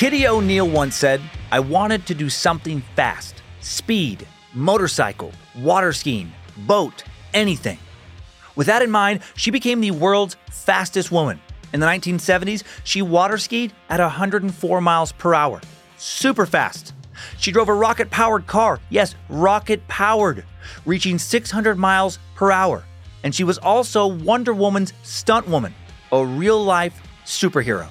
Kitty O'Neil once said, I wanted to do something fast speed, motorcycle, water skiing, boat, anything. With that in mind, she became the world's fastest woman. In the 1970s, she water skied at 104 miles per hour. Super fast. She drove a rocket powered car. Yes, rocket powered, reaching 600 miles per hour. And she was also Wonder Woman's stunt woman, a real life superhero.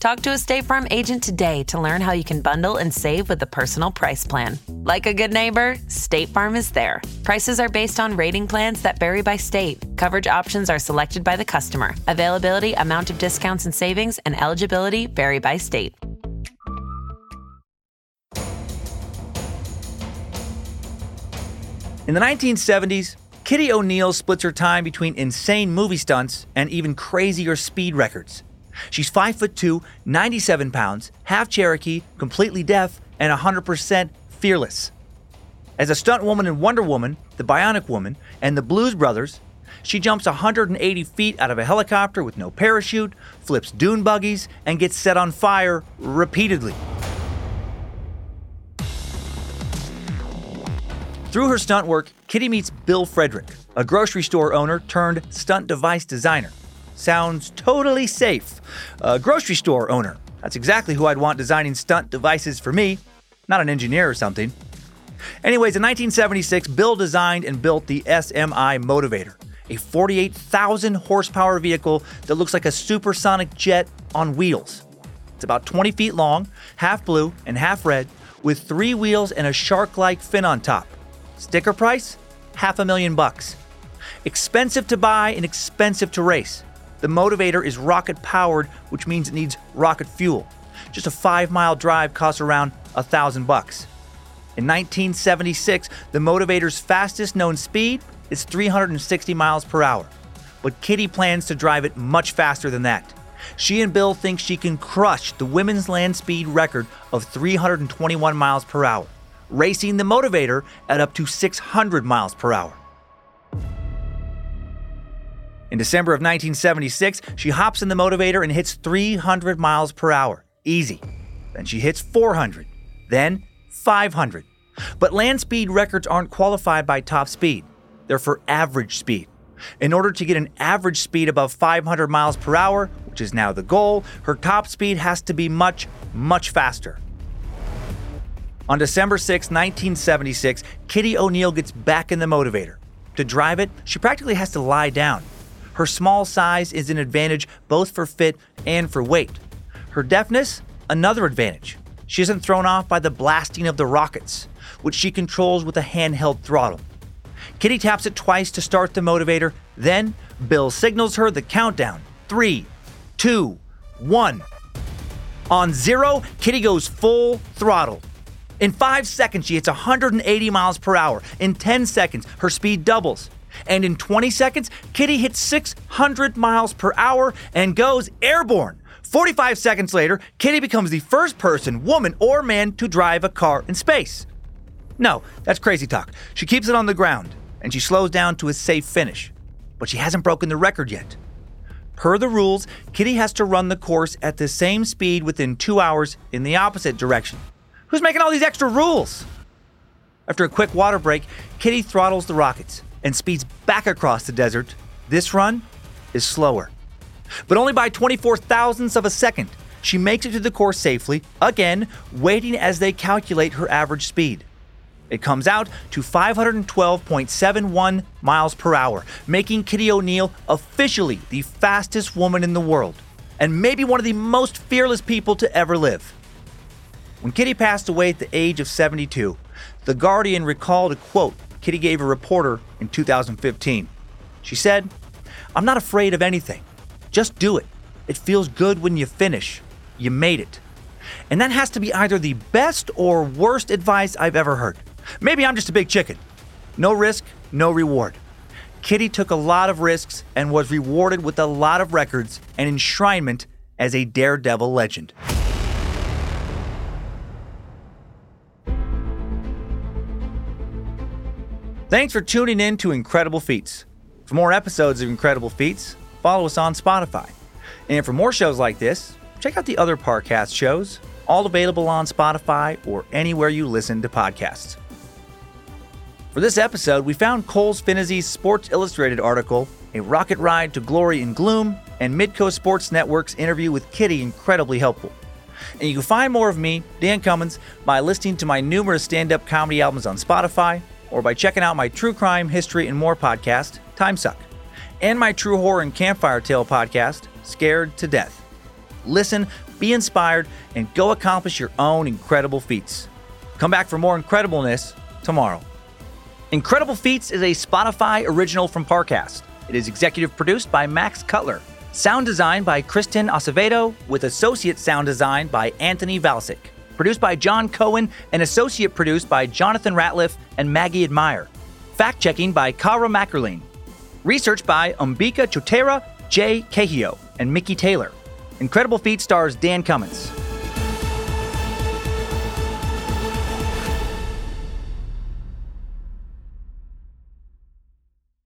Talk to a State Farm agent today to learn how you can bundle and save with the Personal Price Plan. Like a good neighbor, State Farm is there. Prices are based on rating plans that vary by state. Coverage options are selected by the customer. Availability, amount of discounts and savings, and eligibility vary by state. In the 1970s, Kitty O'Neil splits her time between insane movie stunts and even crazier speed records. She's 5 foot 2, 97 pounds, half Cherokee, completely deaf, and 100% fearless. As a stunt woman in Wonder Woman, The Bionic Woman, and The Blues Brothers, she jumps 180 feet out of a helicopter with no parachute, flips dune buggies, and gets set on fire repeatedly. Through her stunt work, Kitty meets Bill Fredrick, a grocery store owner turned stunt device designer. Sounds totally safe. A grocery store owner. That's exactly who I'd want designing stunt devices for me, not an engineer or something. Anyways, in 1976, Bill designed and built the SMI Motivator, a 48,000 horsepower vehicle that looks like a supersonic jet on wheels. It's about 20 feet long, half blue and half red, with three wheels and a shark like fin on top. Sticker price? Half a million bucks. Expensive to buy and expensive to race. The motivator is rocket powered, which means it needs rocket fuel. Just a five mile drive costs around a thousand bucks. In 1976, the motivator's fastest known speed is 360 miles per hour. But Kitty plans to drive it much faster than that. She and Bill think she can crush the women's land speed record of 321 miles per hour racing the motivator at up to 600 miles per hour. In December of 1976, she hops in the motivator and hits 300 miles per hour. Easy. Then she hits 400. Then 500. But land speed records aren't qualified by top speed, they're for average speed. In order to get an average speed above 500 miles per hour, which is now the goal, her top speed has to be much, much faster. On December 6, 1976, Kitty O'Neil gets back in the motivator. To drive it, she practically has to lie down. Her small size is an advantage both for fit and for weight. Her deafness, another advantage. She isn't thrown off by the blasting of the rockets, which she controls with a handheld throttle. Kitty taps it twice to start the motivator, then Bill signals her the countdown three, two, one. On zero, Kitty goes full throttle. In five seconds, she hits 180 miles per hour. In 10 seconds, her speed doubles. And in 20 seconds, Kitty hits 600 miles per hour and goes airborne. 45 seconds later, Kitty becomes the first person, woman, or man to drive a car in space. No, that's crazy talk. She keeps it on the ground and she slows down to a safe finish. But she hasn't broken the record yet. Per the rules, Kitty has to run the course at the same speed within two hours in the opposite direction. Who's making all these extra rules? After a quick water break, Kitty throttles the rockets and speeds back across the desert. This run is slower, but only by 24 thousandths of a second. She makes it to the course safely, again, waiting as they calculate her average speed. It comes out to 512.71 miles per hour, making Kitty O'Neil officially the fastest woman in the world, and maybe one of the most fearless people to ever live. When Kitty passed away at the age of 72, The Guardian recalled a quote Kitty gave a reporter in 2015. She said, I'm not afraid of anything. Just do it. It feels good when you finish. You made it. And that has to be either the best or worst advice I've ever heard. Maybe I'm just a big chicken. No risk, no reward. Kitty took a lot of risks and was rewarded with a lot of records and enshrinement as a daredevil legend. Thanks for tuning in to Incredible Feats. For more episodes of Incredible Feats, follow us on Spotify. And for more shows like this, check out the other Parcast shows, all available on Spotify or anywhere you listen to podcasts. For this episode, we found Coles Phinizy's Sports Illustrated article, A Rocket Ride to Glory and Gloom, and Midco Sports Network's interview with Kitty incredibly helpful. And you can find more of me, Dan Cummins, by listening to my numerous stand up comedy albums on Spotify, or by checking out my true crime, history, and more podcast, Timesuck, and my true horror and campfire tale podcast, Scared to Death. Listen, be inspired, and go accomplish your own incredible feats. Come back for more incredibleness tomorrow. Incredible Feats is a Spotify original from Parcast. It is executive produced by Max Cutler. Sound design by Kristen Acevedo, with associate sound design by Anthony Valsic. Produced by John Cohen and associate produced by Jonathan Ratliff and Maggie Admire. Fact checking by Kara Mackerlin. Research by Umbika Chotera, Jay Cahio, and Mickey Taylor. Incredible Feat stars Dan Cummins.